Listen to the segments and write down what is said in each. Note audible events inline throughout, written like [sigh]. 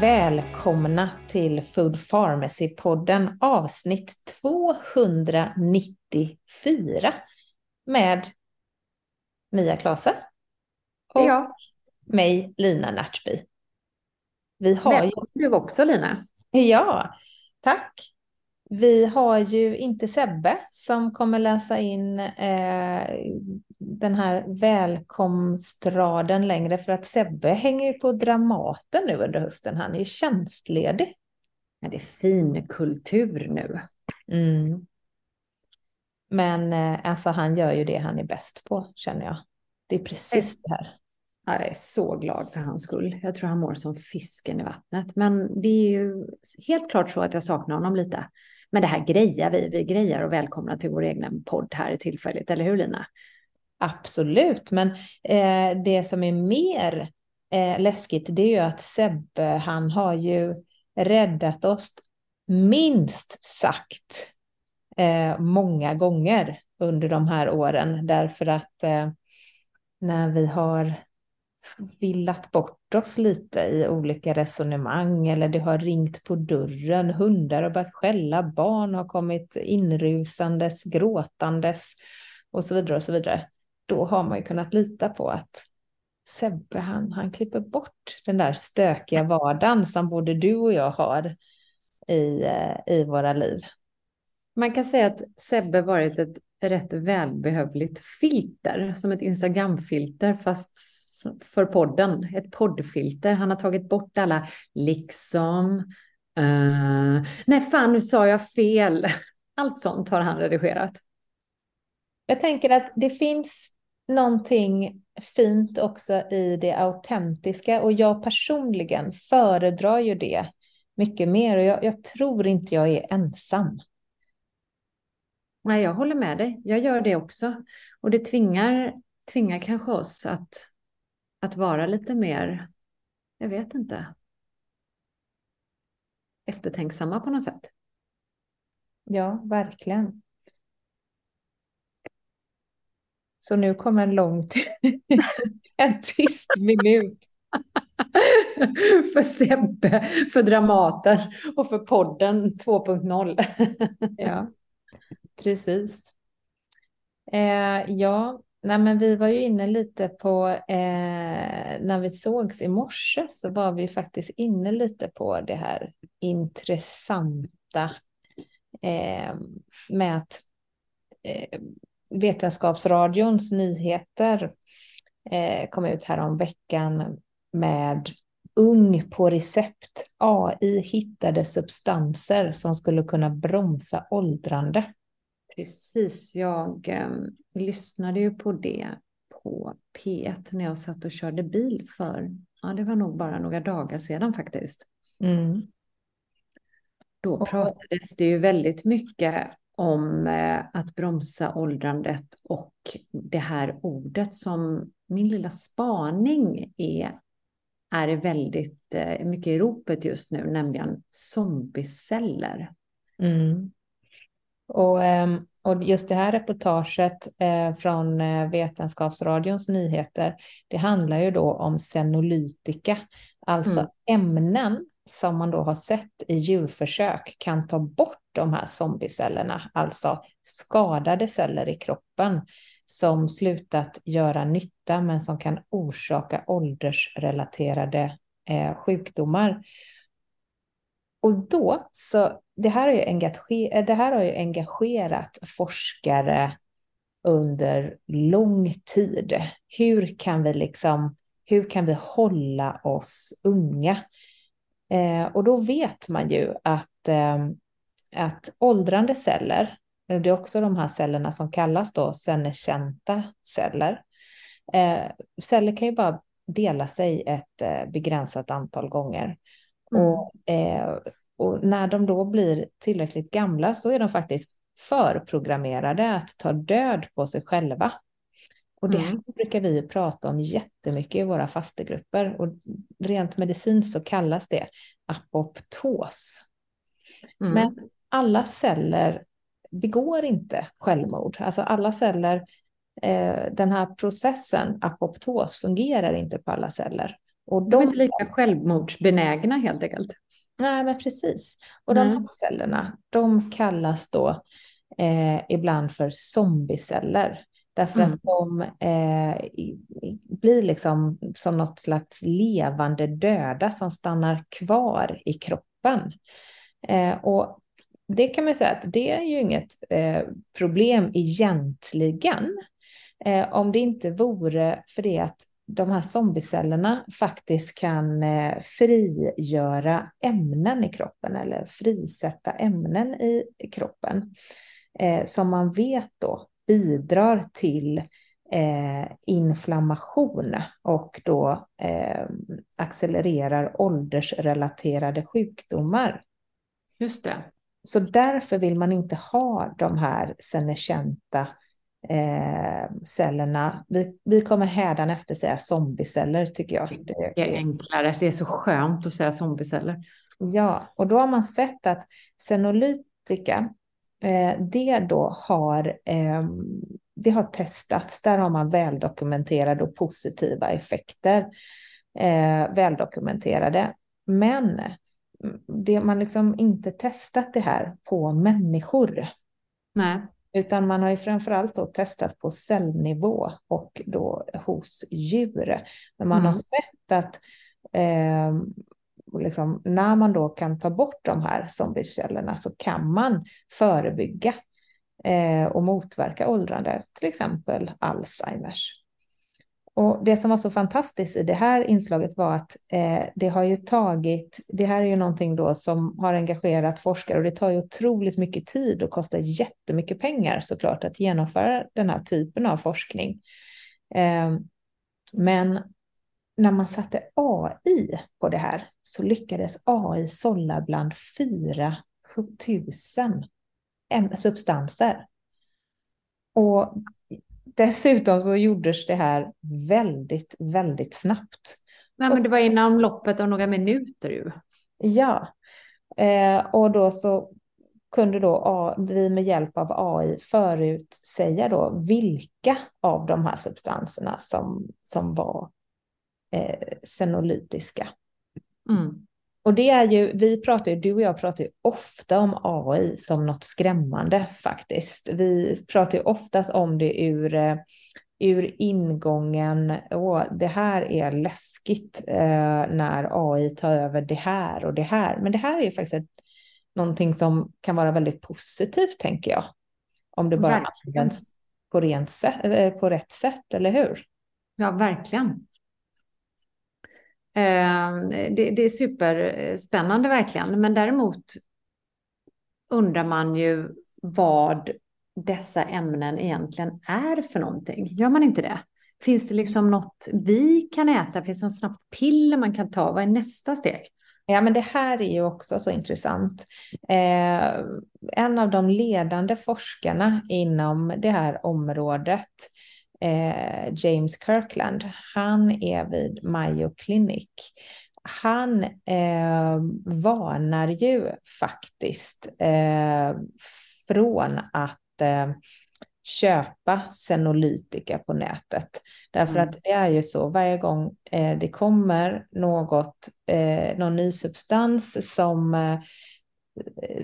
Välkomna till Food Pharmacy-podden avsnitt 294 med Mia Klase och Ja. mig, Lina Närtby. Vi har ju, Välkommen du också Lina. ja, tack. Vi har ju inte Sebbe som kommer läsa in eh, den här välkomstraden längre för att Sebbe hänger ju på Dramaten nu under hösten. Han är ju tjänstledig. Ja, det är fin kultur nu. Mm. Men eh, alltså han gör ju det han är bäst på känner jag. Det är precis det här. Ja, Jag är så glad för hans skull. Jag tror han mår som fisken i vattnet. Men det är ju helt klart så att jag saknar honom lite. Men det här grejar vi. Vi grejar och välkomna till vår egen podd här tillfälligt. Eller hur Lina? Absolut, men eh, det som är mer eh, läskigt det är ju att Sebbe han har ju räddat oss minst sagt eh, många gånger under de här åren därför att eh, när vi har villat bort oss lite i olika resonemang eller det har ringt på dörren, hundar har börjat skälla, barn har kommit inrusandes, gråtandes och så vidare och så vidare. Då har man ju kunnat lita på att Sebbe han, han klipper bort den där stökiga vardagen som både du och jag har i, eh, i våra liv. Man kan säga att Sebbe varit ett rätt välbehövligt filter. Som ett Instagram-filter fast för podden. Ett poddfilter. Han har tagit bort alla liksom. eh, nej fan nu sa jag fel. [laughs] Allt sånt har han redigerat. Jag tänker att det finns någonting fint också i det autentiska och jag personligen föredrar ju det mycket mer och jag, jag tror inte jag är ensam. Nej, jag håller med dig. Jag gör det också. Och det tvingar, tvingar kanske oss att, att vara lite mer, jag vet inte, eftertänksamma på något sätt. Ja, verkligen. Så nu kommer en lång, [laughs] en tyst minut. för Sebbe, för Dramaten och för podden 2.0. Ja, [laughs] precis. Eh, ja, nej men vi var ju inne lite på, eh, när vi sågs i morse så var vi faktiskt inne lite på det här intressanta eh, med att eh, Vetenskapsradions nyheter eh, kom ut här om veckan med Ung på recept. AI hittade substanser som skulle kunna bromsa åldrande. Precis, jag eh, lyssnade ju på det på P1 när jag satt och körde bil för, ja det var nog bara några dagar sedan faktiskt. Mm. Då pratades det ju väldigt mycket om eh, att bromsa åldrandet och det här ordet som min lilla spaning är, är väldigt eh, mycket i ropet just nu, nämligen zombieceller. Mm. Och, ehm, och just det här reportaget eh, från eh, Vetenskapsradions nyheter, det handlar ju då om senolytika, alltså Mm. ämnen som man då har sett i djurförsök kan ta bort de här zombiecellerna, alltså skadade celler i kroppen som slutat göra nytta men som kan orsaka åldersrelaterade eh, sjukdomar. Och då, så det här, har ju engage, det här har ju engagerat forskare under lång tid. Hur kan vi liksom, hur kan vi hålla oss unga? Eh, och då vet man ju att, eh, att åldrande celler, det är också de här cellerna som kallas då senescenta celler. Eh, celler kan ju bara dela sig ett eh, begränsat antal gånger. Mm. Och, eh, och när de då blir tillräckligt gamla så är de faktiskt förprogrammerade att ta död på sig själva. Och det mm. brukar vi prata om jättemycket i våra fastegrupper. Och rent medicinskt så kallas det apoptos. Mm. Men alla celler begår inte självmord. Alltså alla celler, eh, den här processen, apoptos, fungerar inte på alla celler. Och de, de är inte lika självmordsbenägna helt enkelt. Nej, men precis. Och mm. de här cellerna, de kallas då eh, ibland för zombieceller. Därför mm. att de eh, blir liksom som något slags levande döda som stannar kvar i kroppen. Eh, och det kan man säga att det är ju inget eh, problem egentligen. Eh, om det inte vore för det att de här zombiecellerna faktiskt kan eh, frigöra ämnen i kroppen eller frisätta ämnen i kroppen eh, som man vet då bidrar till eh, inflammation och då accelererar åldersrelaterade sjukdomar. Just det. Så därför vill man inte ha de här senescenta eh, cellerna. Vi, vi kommer hädan efter säga zombieceller tycker jag. Det, det är enklare, det är så skönt att säga zombieceller. Ja, och då har man sett att senolytika, eh, det då har, eh, det har testats, där har man väldokumenterade och positiva effekter, eh, väldokumenterade. Men det man liksom inte testat det här på människor. Nej. Utan man har ju framförallt då testat på cellnivå och då hos djur. Men man mm. har sett att eh, liksom, när man då kan ta bort de här zombiecellerna så kan man förebygga eh, och motverka åldrande, till exempel Alzheimers. Och det som var så fantastiskt i det här inslaget var att eh, det har ju tagit, det här är ju någonting då som har engagerat forskare och det tar ju otroligt mycket tid och kostar jättemycket pengar såklart att genomföra den här typen av forskning. Eh, men när man satte AI på det här så lyckades AI sålla bland 4 000 eh, substanser. Och dessutom så gjordes det här väldigt, väldigt snabbt. Nej, men det var inom loppet av några minuter ju. Ja, eh, och då så kunde då vi med hjälp av AI förutsäga då vilka av de här substanserna som, som var eh, senolytiska. Mm. Och det är ju, vi pratar ju, du och jag pratar ju ofta om AI som något skrämmande faktiskt. Vi pratar ju oftast om det ur, eh, ur ingången, och det här är läskigt eh, när AI tar över det här och det här. Men det här är ju faktiskt ett, någonting som kan vara väldigt positivt tänker jag. Om det bara verkligen. används på, sätt, eh, på rätt sätt, eller hur? Ja, verkligen. Ehm, det, det är superspännande verkligen, men däremot undrar man ju vad dessa ämnen egentligen är för någonting. Gör man inte det? Finns det liksom något vi kan äta? Finns det något snabbt piller man kan ta? Vad är nästa steg? Ja, men det här är ju också så intressant. Eh, en av de ledande forskarna inom det här området eh, James Kirkland, han är vid Mayo Clinic. Han eh, varnar ju faktiskt eh, från att eh, köpa senolytika på nätet. Därför mm. att det är ju så, varje gång eh, det kommer något, eh, någon ny substans som eh,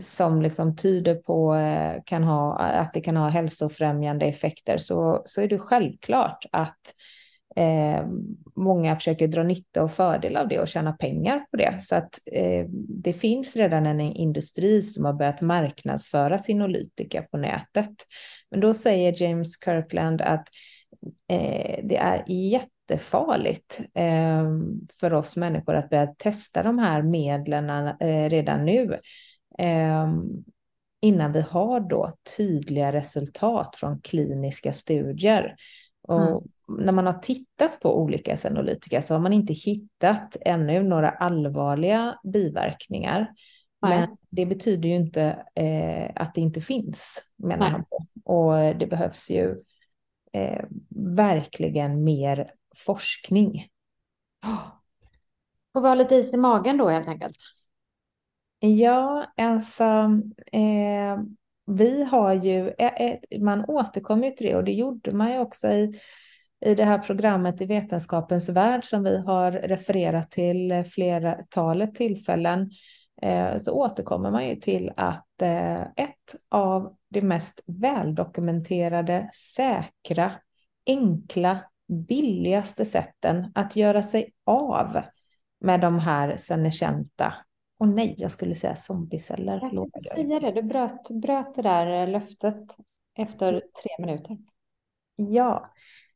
som liksom tyder på eh, kan ha, att det kan ha hälsofrämjande effekter så, så är det självklart att eh, många försöker dra nytta och fördel av det och tjäna pengar på det. Så att eh, det finns redan en industri som har börjat marknadsföra sinolytika på nätet. Men då säger James Kirkland att eh, det är jättefarligt eh, för oss människor att börja testa de här medlen eh, redan nu innan vi har då tydliga resultat från kliniska studier. Och mm. när man har tittat på olika senolytika så har man inte hittat ännu några allvarliga biverkningar. Nej. Men det betyder ju inte eh, att det inte finns, menar han. Och det behövs ju eh, verkligen mer forskning. Och har lite is i magen då helt enkelt? Ja, alltså eh, vi har ju, eh, eh, man återkommer ju till det och det gjorde man ju också i, i det här programmet i Vetenskapens värld som vi har refererat till flera talet tillfällen. Eh, så återkommer man ju till att eh, ett av de mest väldokumenterade, säkra, enkla, billigaste sätten att göra sig av med de här senekenta och nej, jag skulle säga zombieceller. Jag tänkte säga det, du bröt, bröt det där löftet efter tre minuter. Ja,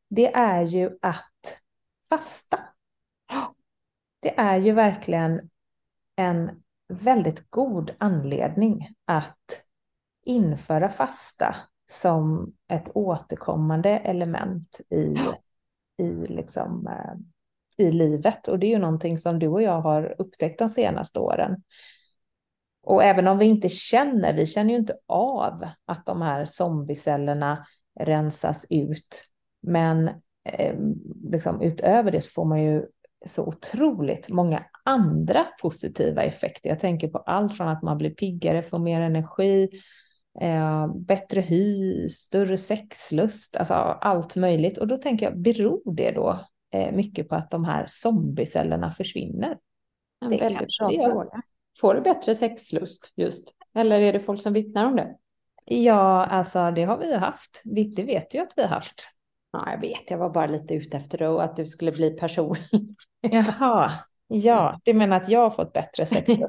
det är ju att fasta. [gasps] Det är ju verkligen en väldigt god anledning att införa fasta som ett återkommande element i, [gasps] i liksom, eh, i livet. Och det är ju någonting som du och jag har upptäckt de senaste åren. Och även om vi inte känner, vi känner ju inte av att de här zombiecellerna rensas ut. Men eh, liksom, utöver det så får man ju så otroligt många andra positiva effekter. Jag tänker på allt från att man blir piggare, får mer energi, eh, bättre hy, större sexlust, alltså allt möjligt. Och då tänker jag, beror det då mycket på att de här zombiecellerna försvinner? En det väldigt bra fråga. Får du bättre sexlust just? Eller är det folk som vittnar om det? Ja, alltså det har vi ju haft. Det vet ju att vi har haft. Ja, jag vet. Jag var bara lite ute efter det att du skulle bli person. Jaha, Ja, [laughs] du menar att jag har fått bättre sexlust?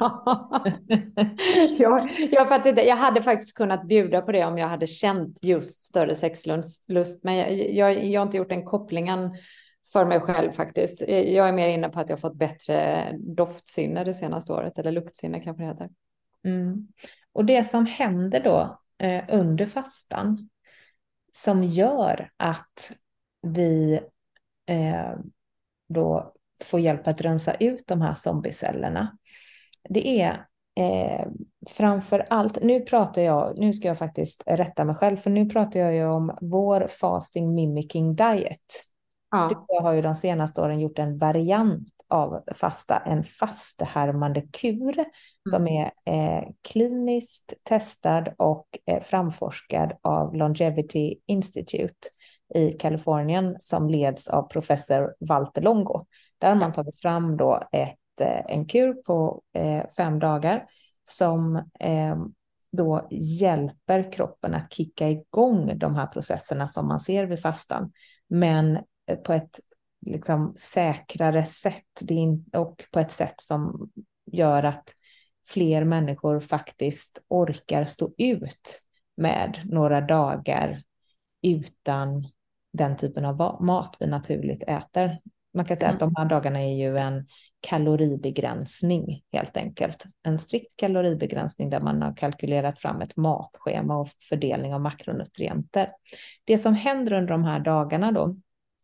ja, [laughs] jag, för att jag hade faktiskt kunnat bjuda på det om jag hade känt just större sexlust, men jag, jag, jag har inte gjort den kopplingen för mig själv faktiskt. Eh, jag är mer inne på att jag har fått bättre doftsinne det senaste året, eller luktsinne kanske det heter. Mm. Och det som händer då eh, under fastan som gör att vi eh, då får hjälp att rensa ut de här zombiecellerna, det är eh, framför allt, nu pratar jag, nu ska jag faktiskt rätta mig själv, för nu pratar jag ju om vår fasting mimicking diet. Ja. Jag har ju de senaste åren gjort en variant av fasta, en fastehärmande kur mm. som är eh, kliniskt testad och eh, framforskad av Longevity Institute i Kalifornien som leds av professor Walter Longo. Där har man tagit fram då ett, eh, en kur på eh, fem dagar som eh, då hjälper kroppen att kicka igång de här processerna som man ser vid fastan, men på ett liksom säkrare sätt och på ett sätt som gör att fler människor faktiskt orkar stå ut med några dagar utan den typen av mat vi naturligt äter. Man kan säga mm. att de här dagarna är ju en kaloribegränsning helt enkelt. En strikt kaloribegränsning där man har kalkylerat fram ett matschema och fördelning av makronutrienter. Det som händer under de här dagarna då,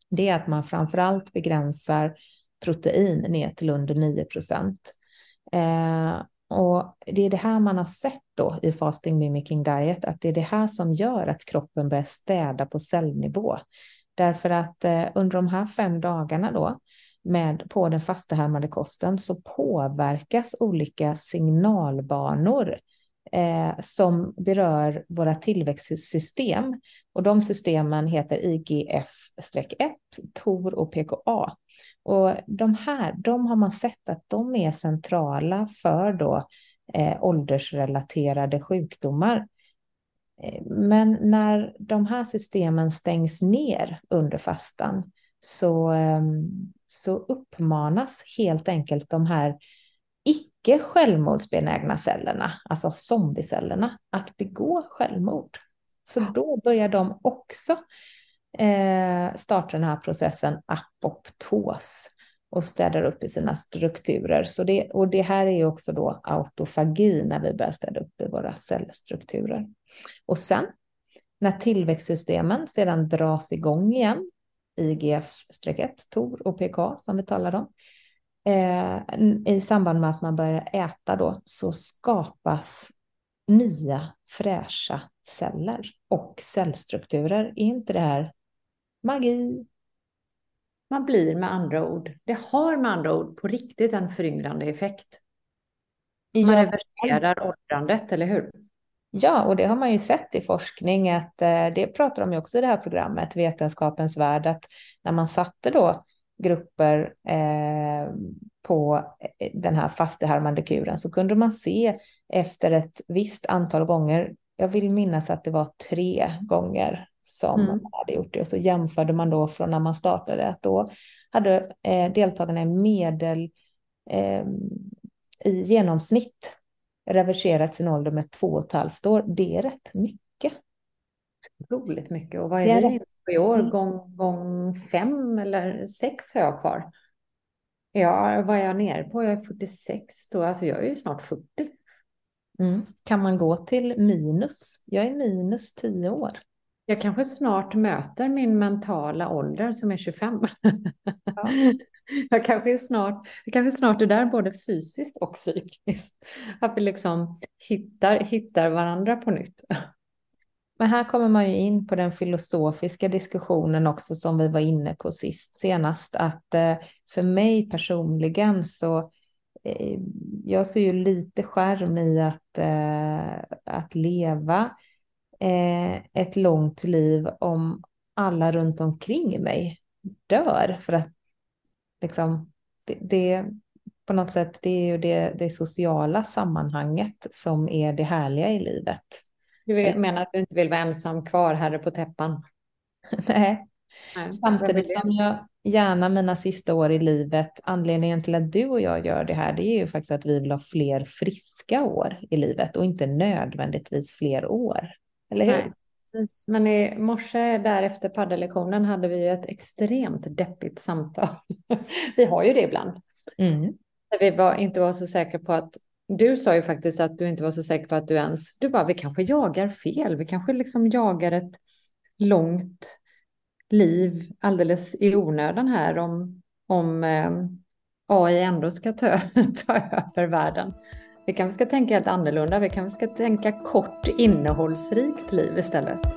det är att man framför allt begränsar protein ner till under 9 procent. Eh, och det är det här man har sett då i fasting mimicking diet, att det är det här som gör att kroppen börjar städa på cellnivå. Därför att eh, under de här fem dagarna då, med, på den fastehärmade kosten så påverkas olika signalbanor eh, som berör våra tillväxtsystem. Och de systemen heter IGF-1, TOR och PKA. Och de här, de har man sett att de är centrala för då eh, åldersrelaterade sjukdomar. Eh, men när de här systemen stängs ner under fastan så, eh, så uppmanas helt enkelt de här icke självmordsbenägna cellerna, alltså zombiecellerna, att begå självmord. Så då börjar de också eh, starta den här processen apoptos och städar upp i sina strukturer. Så det, och det här är ju också då autofagi när vi börjar städa upp i våra cellstrukturer. Och sen när tillväxtsystemen sedan dras igång igen, IGF-1, TOR och PK som vi talade om, eh, i samband med att man börjar äta då så skapas nya fräscha celler och cellstrukturer. Är inte det här magi? Man blir med andra ord, det har med andra ord på riktigt en föryngrande effekt. Man ja. reverserar åldrandet, eller hur? Ja, och det har man ju sett i forskning att eh, det pratar de ju också i det här programmet, Vetenskapens värld, att när man satte då grupper eh, på eh, den här fastehärmande kuren så kunde man se efter ett visst antal gånger, jag vill minnas att det var tre gånger som mm. man hade gjort det och så jämförde man då från när man startade att då hade eh, deltagarna i medel eh, i genomsnitt reverserat sin ålder med två och ett halvt år. Det är rätt mycket. Otroligt mycket. Och vad är det, det i år? Mm. Gång, gång fem eller sex har jag kvar. Ja, vad är jag nere på? Jag är 46 då, alltså jag är ju snart 40. Mm. Kan man gå till minus? Jag är minus 10 år. Jag kanske snart möter min mentala ålder som är 25. Ja. [laughs] jag kanske snart, jag kanske snart är där både fysiskt och psykiskt. Att vi liksom hittar, hittar varandra på nytt. Men här kommer man ju in på den filosofiska diskussionen också som vi var inne på sist senast. Att eh, för mig personligen så eh, jag ser ju lite skärm i att, eh, att leva ett långt liv om alla runt omkring mig dör. För att liksom, det, det på något sätt det är ju det, det sociala sammanhanget som är det härliga i livet. Du menar att du inte vill vara ensam kvar här på täppan? [laughs] Nej. Nej. Samtidigt som jag gärna mina sista år i livet, anledningen till att du och jag gör det här, det är ju faktiskt att vi vill ha fler friska år i livet och inte nödvändigtvis fler år. Eller hur? Nej. Men i morse där efter paddellektionen hade vi ett extremt deppigt samtal. [laughs] vi har ju det ibland. Mm. Där vi var, inte var så säkra på att du sa ju faktiskt att du inte var så säker på att du ens, du bara, vi kanske jagar fel, vi kanske liksom jagar ett långt liv alldeles i onödan här om, om eh, AI ändå ska ta, [laughs] ta över världen. Vi kanske ska tänka helt annorlunda, vi kanske ska tänka kort innehållsrikt liv istället.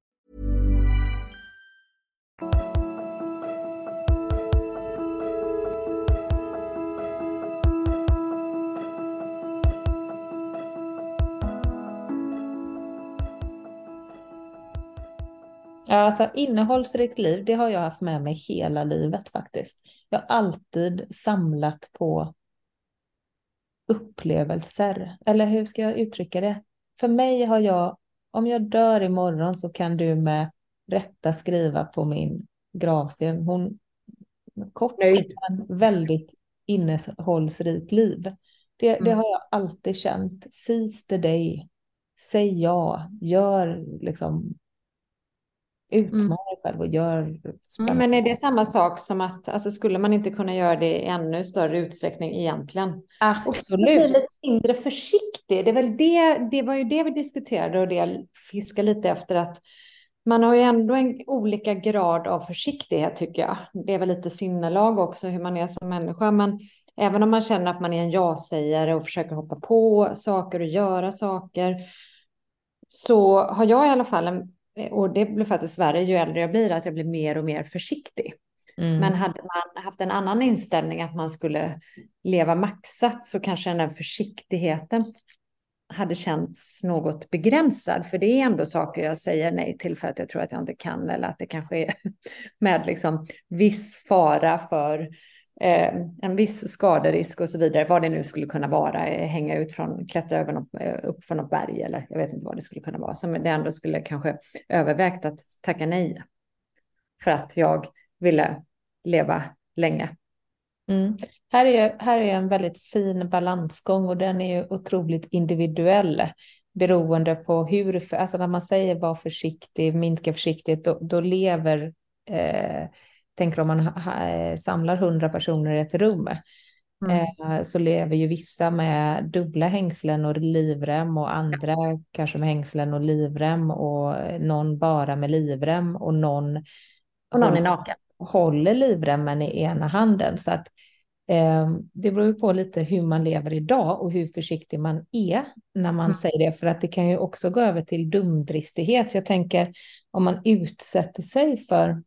Alltså innehållsrikt liv, det har jag haft med mig hela livet faktiskt. Jag har alltid samlat på upplevelser. Eller hur ska jag uttrycka det? För mig har jag, om jag dör imorgon så kan du med rätta skriva på min gravsten. Hon kort men väldigt innehållsrikt liv. Det, mm. det har jag alltid känt. Seize the day. Säg ja. Gör liksom Utmana mm. dig själv och gör spännande. Men är det samma sak som att, alltså skulle man inte kunna göra det i ännu större utsträckning egentligen? Absolut. Och lite mindre försiktig. Det, är väl det, det var ju det vi diskuterade och det jag fiskar lite efter att man har ju ändå en olika grad av försiktighet tycker jag. Det är väl lite sinnelag också hur man är som människa. Men även om man känner att man är en ja-sägare och försöker hoppa på saker och göra saker så har jag i alla fall en och det blir faktiskt värre ju äldre jag blir, att jag blir mer och mer försiktig. Mm. Men hade man haft en annan inställning att man skulle leva maxat så kanske den här försiktigheten hade känts något begränsad. För det är ändå saker jag säger nej till för att jag tror att jag inte kan eller att det kanske är [laughs] med liksom viss fara för eh, Eh, en viss skaderisk och så vidare, vad det nu skulle kunna vara, eh, hänga ut från, klättra över något, eh, upp från något berg eller jag vet inte vad det skulle kunna vara, som det ändå skulle kanske övervägt att tacka nej för att jag ville leva länge. Mm. Här, är, här är en väldigt fin balansgång och den är ju otroligt individuell beroende på hur, alltså när man säger var försiktig, minska försiktigt, då, då lever eh, tänker om man ha, samlar hundra personer i ett rum, mm. eh, så lever ju vissa med dubbla hängslen och livrem och andra kanske med hängslen och livrem och någon bara med livrem och någon, och någon är naken. håller livremmen i ena handen. Så att eh, det beror ju på lite hur man lever idag och hur försiktig man är när man mm. säger det. För att det kan ju också gå över till dumdristighet. Jag tänker om man utsätter sig för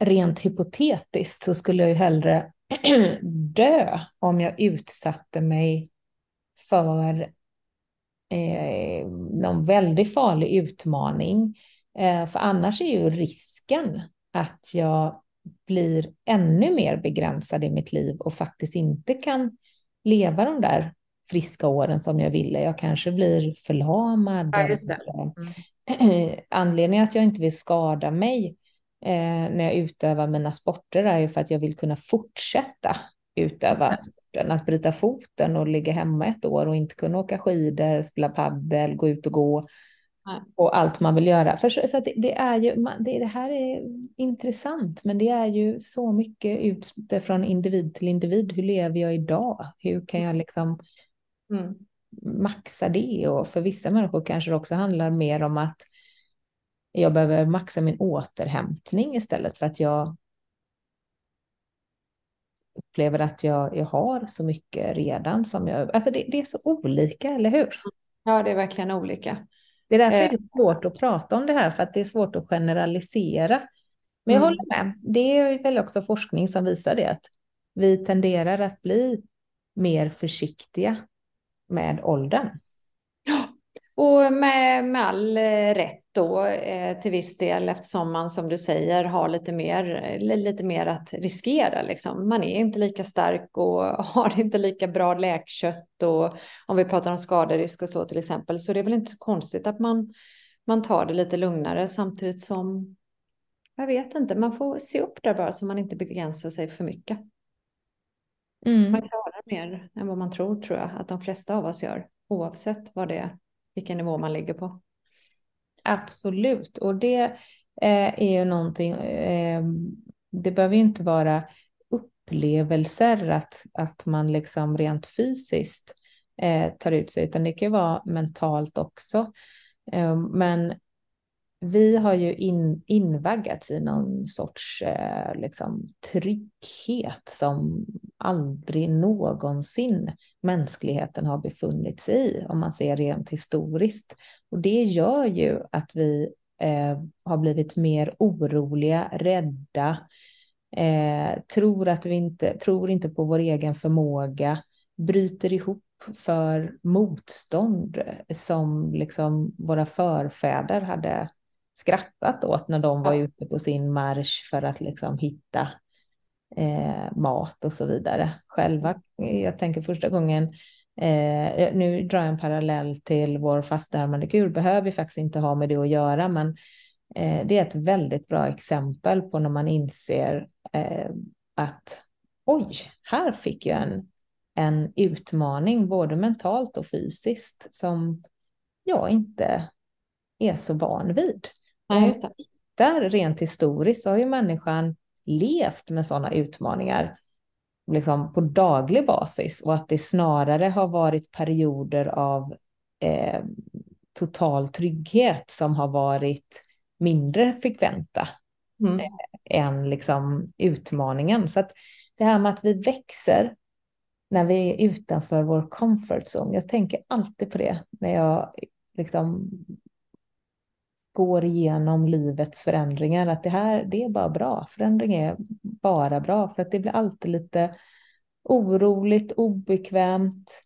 rent hypotetiskt så skulle jag ju hellre [clears throat] dö om jag utsatte mig för eh, någon väldigt farlig utmaning. Eh, för annars är ju risken att jag blir ännu mer begränsad i mitt liv och faktiskt inte kan leva de där friska åren som jag ville. Jag kanske blir förlamad. Ja. Mm. [clears throat] Anledningen att jag inte vill skada mig när jag utövar mina sporter är ju för att jag vill kunna fortsätta utöva sporten. Att bryta foten och ligga hemma ett år och inte kunna åka skidor, spela paddel, gå ut och gå och allt man vill göra. För, så att det, det är ju, det, det, här är intressant, men det är ju så mycket utifrån individ till individ. Hur lever jag idag? Hur kan jag liksom mm. maxa det? Och för vissa människor kanske det också handlar mer om att jag behöver maxa min återhämtning istället för att jag upplever att jag, jag har så mycket redan som jag... Alltså det, det är så olika, eller hur? Ja, det är verkligen olika. Det är därför eh. det är svårt att prata om det här, för att det är svårt att generalisera. Men jag mm. håller med. Det är väl också forskning som visar det, att vi tenderar att bli mer försiktiga med åldern. Och med, med all eh, rätt då eh, till viss del eftersom man som du säger har lite mer, lite mer att riskera. Liksom. Man är inte lika stark och [laughs] har inte lika bra läkkött och om vi pratar om skaderisk och så till exempel. Så det är väl inte så konstigt att man, man tar det lite lugnare samtidigt som jag vet inte, man får se upp där bara så man inte begränsar sig för mycket. Mm. Man klarar mer än vad man tror tror jag att de flesta av oss gör oavsett vad det vilken nivå man ligger på. Absolut, och det eh, är ju någonting, eh, det behöver ju inte vara upplevelser att, att man liksom rent fysiskt eh, tar ut sig, utan det kan ju vara mentalt också. Eh, men vi har ju in, invaggats i någon sorts eh, liksom, trygghet som aldrig någonsin mänskligheten har befunnit sig i, om man ser rent historiskt. Och det gör ju att vi eh, har blivit mer oroliga, rädda, eh, tror, att vi inte, tror inte på vår egen förmåga, bryter ihop för motstånd som liksom våra förfäder hade skrattat åt när de var ute på sin marsch för att liksom hitta eh, mat och så vidare. Själva, jag tänker första gången, eh, nu drar jag en parallell till vår fastärmade gul, behöver faktiskt inte ha med det att göra, men Eh, det är ett väldigt bra exempel på när man inser eh, att oj, här fick jag en, en utmaning både mentalt och fysiskt som jag inte är så van vid. Ja, just det. Där rent historiskt så har ju människan levt med sådana utmaningar liksom på daglig basis och att det snarare har varit perioder av eh, total trygghet som har varit mindre frekventa mm. eh, än liksom utmaningen. Så att det här med att vi växer när vi är utanför vår comfort zone. Jag tänker alltid på det när jag liksom går igenom livets förändringar, att det här det är bara bra. Förändring är bara bra, för att det blir alltid lite oroligt, obekvämt.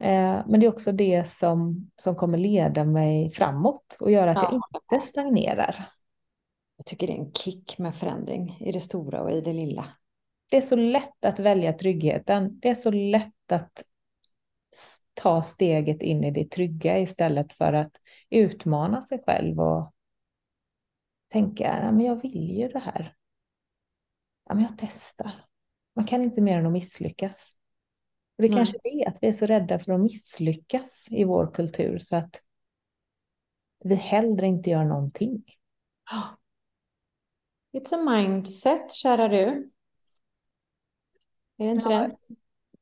Eh, men det är också det som, som kommer leda mig framåt och göra att ja. jag inte stagnerar. Jag tycker det är en kick med förändring i det stora och i det lilla. Det är så lätt att välja tryggheten. Det är så lätt att ta steget in i det trygga istället för att utmana sig själv och tänka, men jag vill ju det här. Ja, men jag testar. Man kan inte mer än att misslyckas. Och det Nej. kanske är att vi är så rädda för att misslyckas i vår kultur så att vi hellre inte gör någonting. [gasps] It's a mindset, kära du. Är det inte ja. det?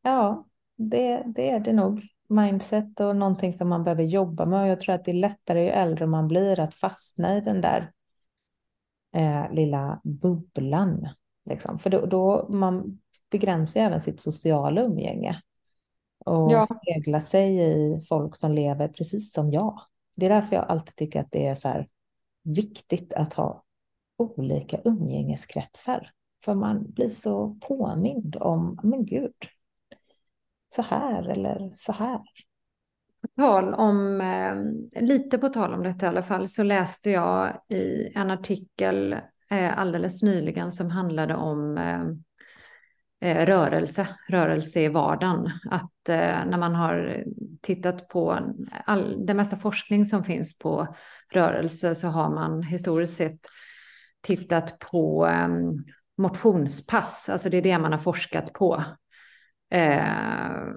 Ja, det, det är det nog mindset och någonting som man behöver jobba med. Och jag tror att det är lättare ju äldre man blir att fastna i den där eh, lilla bubblan. Liksom. För då, då man begränsar även sitt sociala umgänge. Och ja. spegla sig i folk som lever precis som jag. Det är därför jag alltid tycker att det är så här viktigt att ha olika umgängeskretsar. För man blir så påmind om, men gud, så här eller så här. På tal om, eh, lite på tal om detta i alla fall, så läste jag i en artikel eh, alldeles nyligen som handlade om eh, rörelse, rörelse i vardagen. Att när man har tittat på all, det mesta forskning som finns på rörelse så har man historiskt sett tittat på motionspass, alltså det är det man har forskat på. Eh,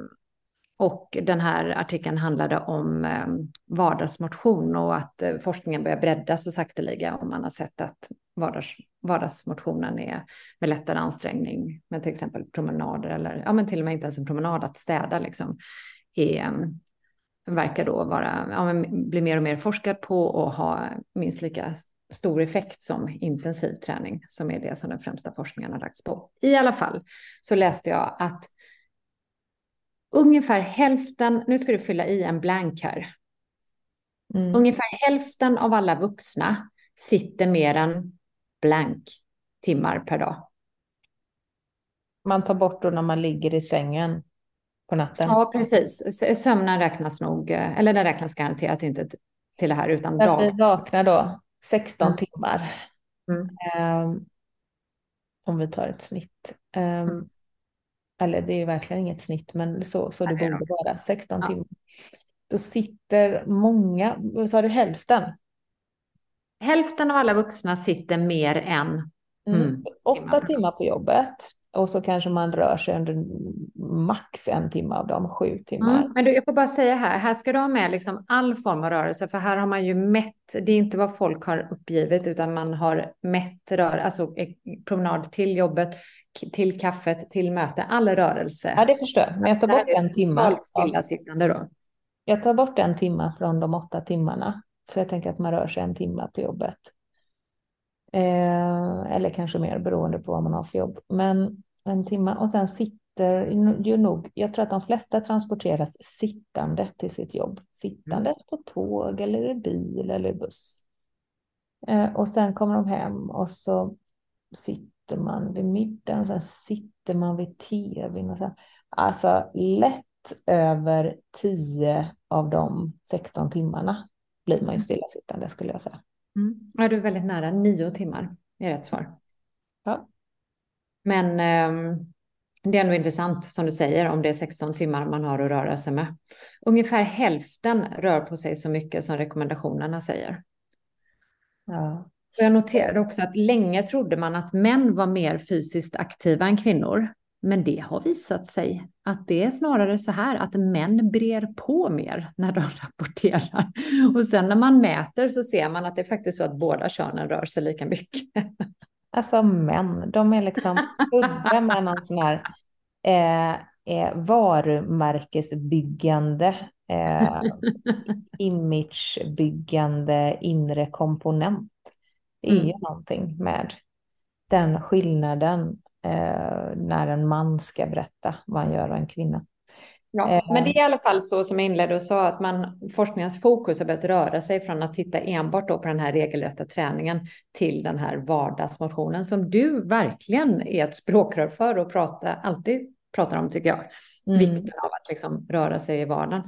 och den här artikeln handlade om eh, vardagsmotion och att eh, forskningen börjar breddas så sakteliga och man har sett att vardags, vardagsmotionen är med lättare ansträngning men till exempel promenader eller ja, men till och med inte ens en promenad att städa liksom är, verkar då vara, ja, men bli mer och mer forskad på och ha minst lika stor effekt som intensiv träning som är det som den främsta forskningen har lagts på. I alla fall så läste jag att ungefär hälften, nu ska du fylla i en blank här. Mm. Ungefär hälften av alla vuxna sitter mer än blank timmar per dag. Man tar bort då när man ligger i sängen på natten. Ja, precis. Sömnen räknas nog, eller den räknas garanterat inte till det här utan dag. Vi vaknar då 16 mm. timmar. Mm. Um, om vi tar ett snitt. Um. Eller det är verkligen inget snitt, men så, så det borde vara. 16 ja. timmar. Då sitter många, vad sa du, hälften? Hälften av alla vuxna sitter mer än mm. mm. åtta timmar på jobbet. Och så kanske man rör sig under max en timme av dem, sju timmar. Mm, men du, jag får bara säga här, här ska du ha med liksom all form av rörelse, för här har man ju mätt, det är inte vad folk har uppgivit, utan man har mätt rör, alltså promenad till jobbet, till kaffet, till möte, all rörelse. Ja, det förstår jag, men jag tar bort en timme. Stillasittande då. Jag tar bort en timme från de åtta timmarna, för jag tänker att man rör sig en timme på jobbet. Eh, eller kanske mer beroende på vad man har för jobb. Men en timme och sen sitter ju nog, jag tror att de flesta transporteras sittande till sitt jobb. Sittandes mm. på tåg eller i bil eller buss. Eh, och sen kommer de hem och så sitter man vid middagen och sen sitter man vid tvn. Och sen, alltså lätt över tio av de 16 timmarna blir man ju mm. stillasittande skulle jag säga. Mm. Ja, du är väldigt nära, nio timmar är rätt svar. Ja. Men eh, det är ändå intressant som du säger om det är 16 timmar man har att röra sig med. Ungefär hälften rör på sig så mycket som rekommendationerna säger. Ja. Jag noterade också att länge trodde man att män var mer fysiskt aktiva än kvinnor. Men det har visat sig att det är snarare så här att män brer på mer när de [laughs] rapporterar. Och sen när man mäter så ser man att det är faktiskt så att båda könen rör sig lika mycket. [laughs] Alltså män, de är liksom födda med någon sån här eh, eh, varumärkesbyggande, eh, [laughs] imagebyggande inre komponent. Det är mm. ju någonting med den skillnaden eh, när en man ska berätta vad han gör och en kvinna. Ja, eh, men det är i alla fall så som jag inledde och sa att man, forskningens fokus har börjat röra sig från att titta enbart på den här regelrätta träningen till den här vardagsmotionen som du verkligen är ett språkrör för och prata, alltid pratar om tycker jag. Mm. Vikten av att liksom röra sig i vardagen.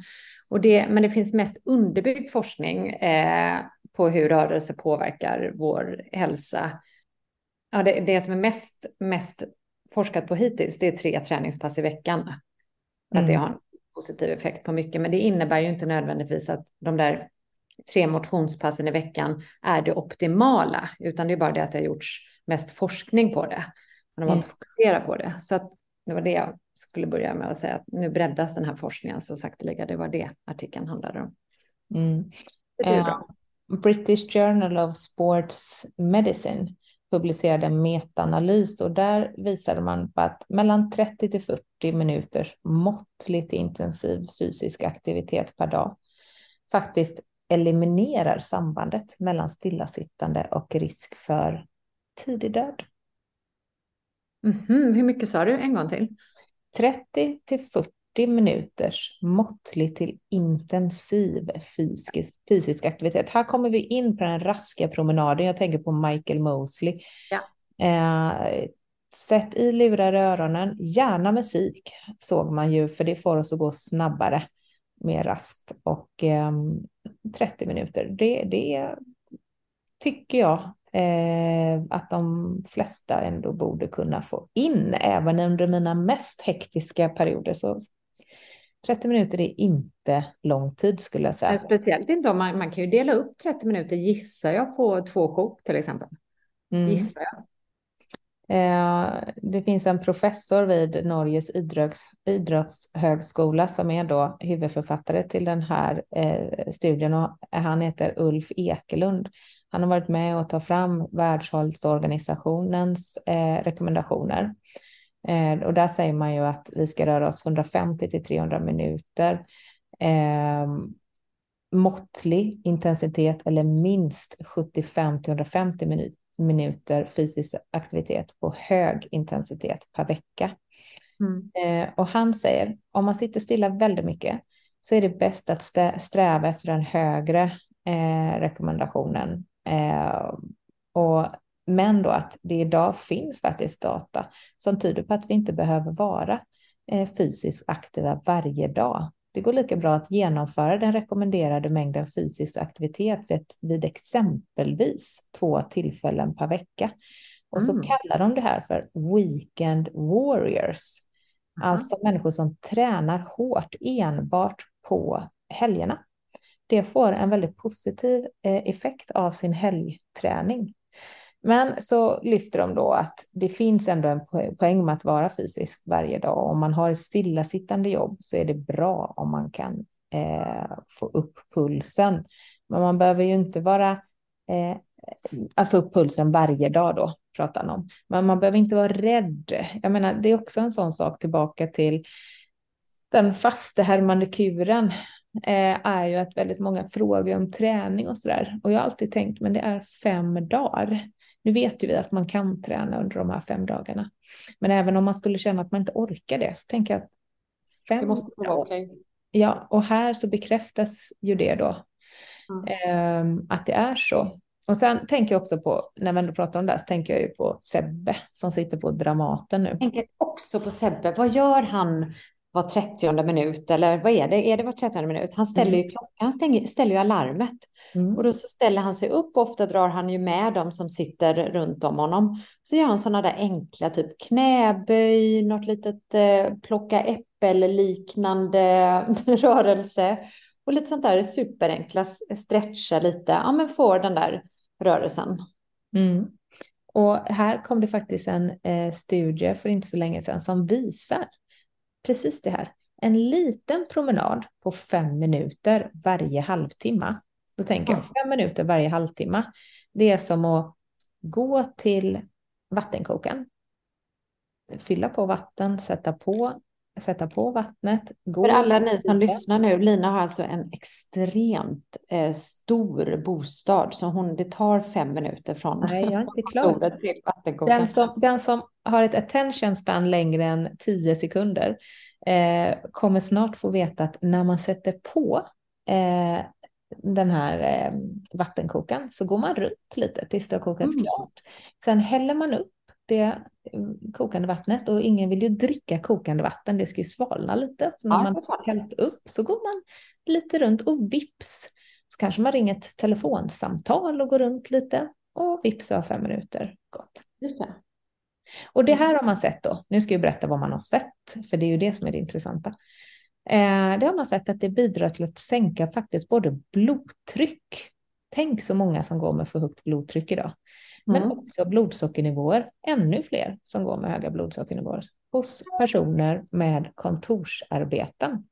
Och det, men det finns mest underbyggd forskning eh, på hur rörelse påverkar vår hälsa. Ja, det, det som är mest, mest forskat på hittills, det är tre träningspass i veckan. Mm. Att det mm. har en positiv effekt på mycket, men det innebär ju inte nödvändigtvis att de där tre motionspassen i veckan är det optimala, utan det är bara det att det har gjorts mest forskning på det. Man har valt att fokusera på det. Så att det var det jag skulle börja med att säga, att nu breddas den här forskningen så sakteliga. Det var det artikeln handlade om. Mm. Det är bra. British Journal of Sports Medicine publicerade en metaanalys och där visade man på att mellan 30 till 40 minuters måttligt intensiv fysisk aktivitet per dag faktiskt eliminerar sambandet mellan stillasittande och risk för tidig död. Mm -hmm. Hur mycket sa du en gång till? 30 till 40 minuters måttlig till intensiv fysisk, fysisk aktivitet. Här kommer vi in på den raska promenaden. Jag tänker på Michael Mosley. Ja. Eh, sätt i lurar i öronen, gärna musik såg man ju, för det får oss att gå snabbare, mer raskt. Och eh, 30 minuter, det, det tycker jag eh, att de flesta ändå borde kunna få in, även under mina mest hektiska perioder. Så 30 minuter är inte lång tid skulle jag säga. Speciellt inte om man, man kan ju dela upp 30 minuter gissar jag på två sjok till exempel. Mm. Gissar jag. Eh, det finns en professor vid Norges idrotts, idrottshögskola som är då huvudförfattare till den här eh, studien och han heter Ulf Ekelund. Han har varit med och tagit fram Världshälsoorganisationens eh, rekommendationer. Eh, och där säger man ju att vi ska röra oss 150 till 300 minuter. Eh, måttlig intensitet eller minst 75 till 150 minut, minuter fysisk aktivitet på hög intensitet per vecka. Mm. Eh, och han säger, om man sitter stilla väldigt mycket så är det bäst att sträva efter den högre eh, rekommendationen. Eh, och men då att det idag finns faktiskt data som tyder på att vi inte behöver vara eh, fysiskt aktiva varje dag. Det går lika bra att genomföra den rekommenderade mängden fysisk aktivitet vid, vid exempelvis två tillfällen per vecka. Och så mm. kallar de det här för weekend warriors. Mm. Alltså människor som tränar hårt enbart på helgerna. Det får en väldigt positiv eh, effekt av sin helgträning. Men så lyfter de då att det finns ändå en poäng med att vara fysisk varje dag. Om man har ett stillasittande jobb så är det bra om man kan eh, få upp pulsen. Men man behöver ju inte vara eh, att få upp pulsen varje dag då, pratar han om. Men man behöver inte vara rädd. Jag menar, det är också en sån sak tillbaka till den fastehärmande kuren eh, är ju att väldigt många frågar om träning och sådär. Och jag har alltid tänkt, men det är fem dagar. Nu vet ju vi att man kan träna under de här fem dagarna. Men även om man skulle känna att man inte orkar det så tänker jag att fem det måste vara okej. Okay. Ja, och här så bekräftas ju det då. Mm. Eh, att det är så. Och sen tänker jag också på, när vi ändå pratar om det här, så tänker jag ju på Sebbe som sitter på Dramaten nu. Jag tänker också på Sebbe. Vad gör han var 30 minut eller vad är det? Är det var 30 minut? Han ställer mm. ju klockan, han stänger, ställer ju alarmet. Mm. Och då så ställer han sig upp och ofta drar han ju med dem som sitter runt om honom. Så gör han sådana där enkla, typ knäböj, något litet eh, plocka äppel-liknande [laughs] rörelse. Och lite sånt där superenkla, stretcha lite, ja men får den där rörelsen. Mm. Och här kom det faktiskt en eh, studie för inte så länge sedan som visar precis det här. En liten promenad på fem minuter varje halvtimme. Då tänker jag fem minuter varje halvtimme. Det är som att gå till vattenkokaren, fylla på vatten, sätta på, sätta på vattnet. Gå För alla ni som lyssnar nu, Lina har alltså en extremt eh, stor bostad, så hon, det tar fem minuter från Nej, jag är inte klar. till vattenkokaren. Den som, den som har ett attention span längre än tio sekunder eh, kommer snart få veta att när man sätter på eh, den här eh, vattenkokaren så går man runt lite tills det har kokat mm. klart. Sen häller man upp det kokande vattnet och ingen vill ju dricka kokande vatten, det ska ju svalna lite. Så när ja, man har hällt upp så går man lite runt och vips så kanske man ringer ett telefonsamtal och går runt lite och vips har fem minuter gått. Just det. Och det här har man sett då. Nu ska jag berätta vad man har sett, för det är ju det som är det intressanta. Eh, det har man sett att det bidrar till att sänka faktiskt både blodtryck. Tänk så många som går med för högt blodtryck idag. Men mm. också blodsockernivåer. Ännu fler som går med höga blodsockernivåer hos personer med kontorsarbeten.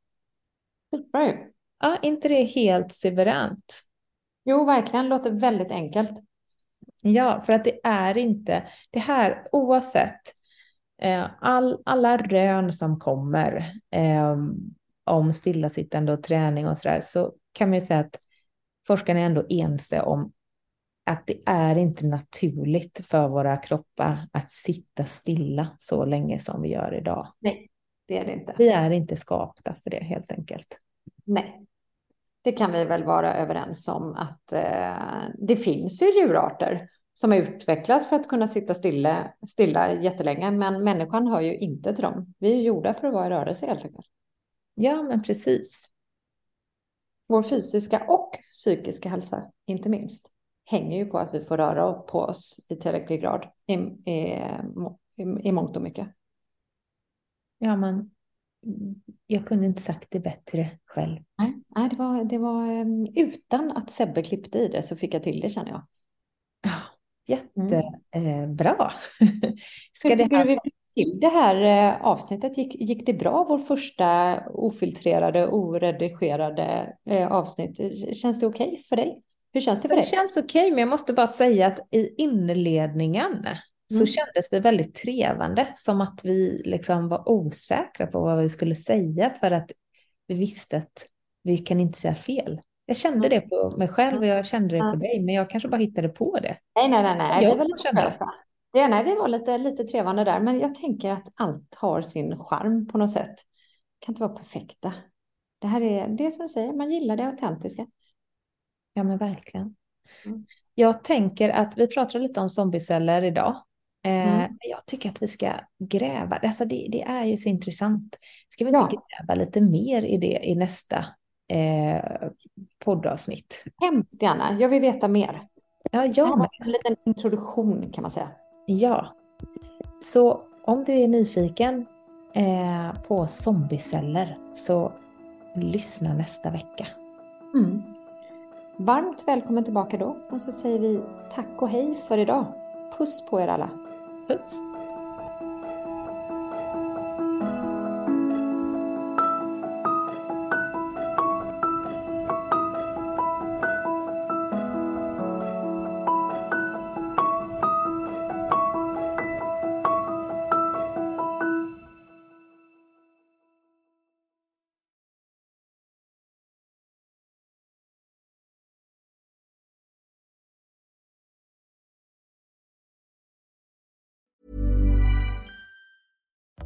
Right. Ja, inte det helt suveränt? Jo, verkligen. Låter väldigt enkelt. Ja, för att det är inte det här oavsett eh, all, alla rön som kommer eh, om stillasittande och träning och så där så kan man ju säga att forskarna är ändå ense om att det är inte naturligt för våra kroppar att sitta stilla så länge som vi gör idag. Nej, det är det inte. Vi är inte skapta för det helt enkelt. Nej, det kan vi väl vara överens om att eh, det finns ju djurarter som utvecklas för att kunna sitta stilla, stilla jättelänge, men människan hör ju inte till dem. Vi är gjorda för att vara i rörelse helt enkelt. Ja, men precis. Vår fysiska och psykiska hälsa, inte minst, hänger ju på att vi får röra på oss i tillräcklig grad i, i, i, i mångt och mycket. Ja, men jag kunde inte sagt det bättre själv. Nej, nej det, var, det var ehm, utan att Sebbe klippte i det så fick jag till det känner jag. Ja, jättebra. Mm. [laughs] Eh, Ska det här... till det här eh, avsnittet? Gick, gick det bra, vår första ofiltrerade, oredigerade eh, avsnitt? Känns det okej okay för dig? Hur känns det för dig? Det känns okej, okay, men jag måste bara säga att i inledningen mm. så kändes vi väldigt trevande, som att vi liksom var osäkra på vad vi skulle säga för att vi visste att vi kan inte säga fel. Jag kände det på mig själv och jag kände det på dig, men jag kanske bara hittade på det. Nej, nej, nej, nej. Jag det var lite kände det. det. Nej, vi var lite, lite trevande där, men jag tänker att allt har sin charm på något sätt. Det kan inte vara perfekta. Det här är det som du säger, man gillar det autentiska. Ja, men verkligen. Mm. Jag tänker att vi pratar lite om zombieceller idag. Eh, mm. Jag tycker att vi ska gräva, alltså det, det är ju så intressant. Ska vi inte ja. gräva lite mer i det i nästa eh, poddavsnitt? Hemskt gärna, jag vill veta mer. Ja, jag med. En liten introduktion kan man säga. Ja, så om du är nyfiken eh, på zombieceller så lyssna nästa vecka. Mm. Varmt välkommen tillbaka då och så säger vi tack och hej för idag. Puss på er alla. Puss.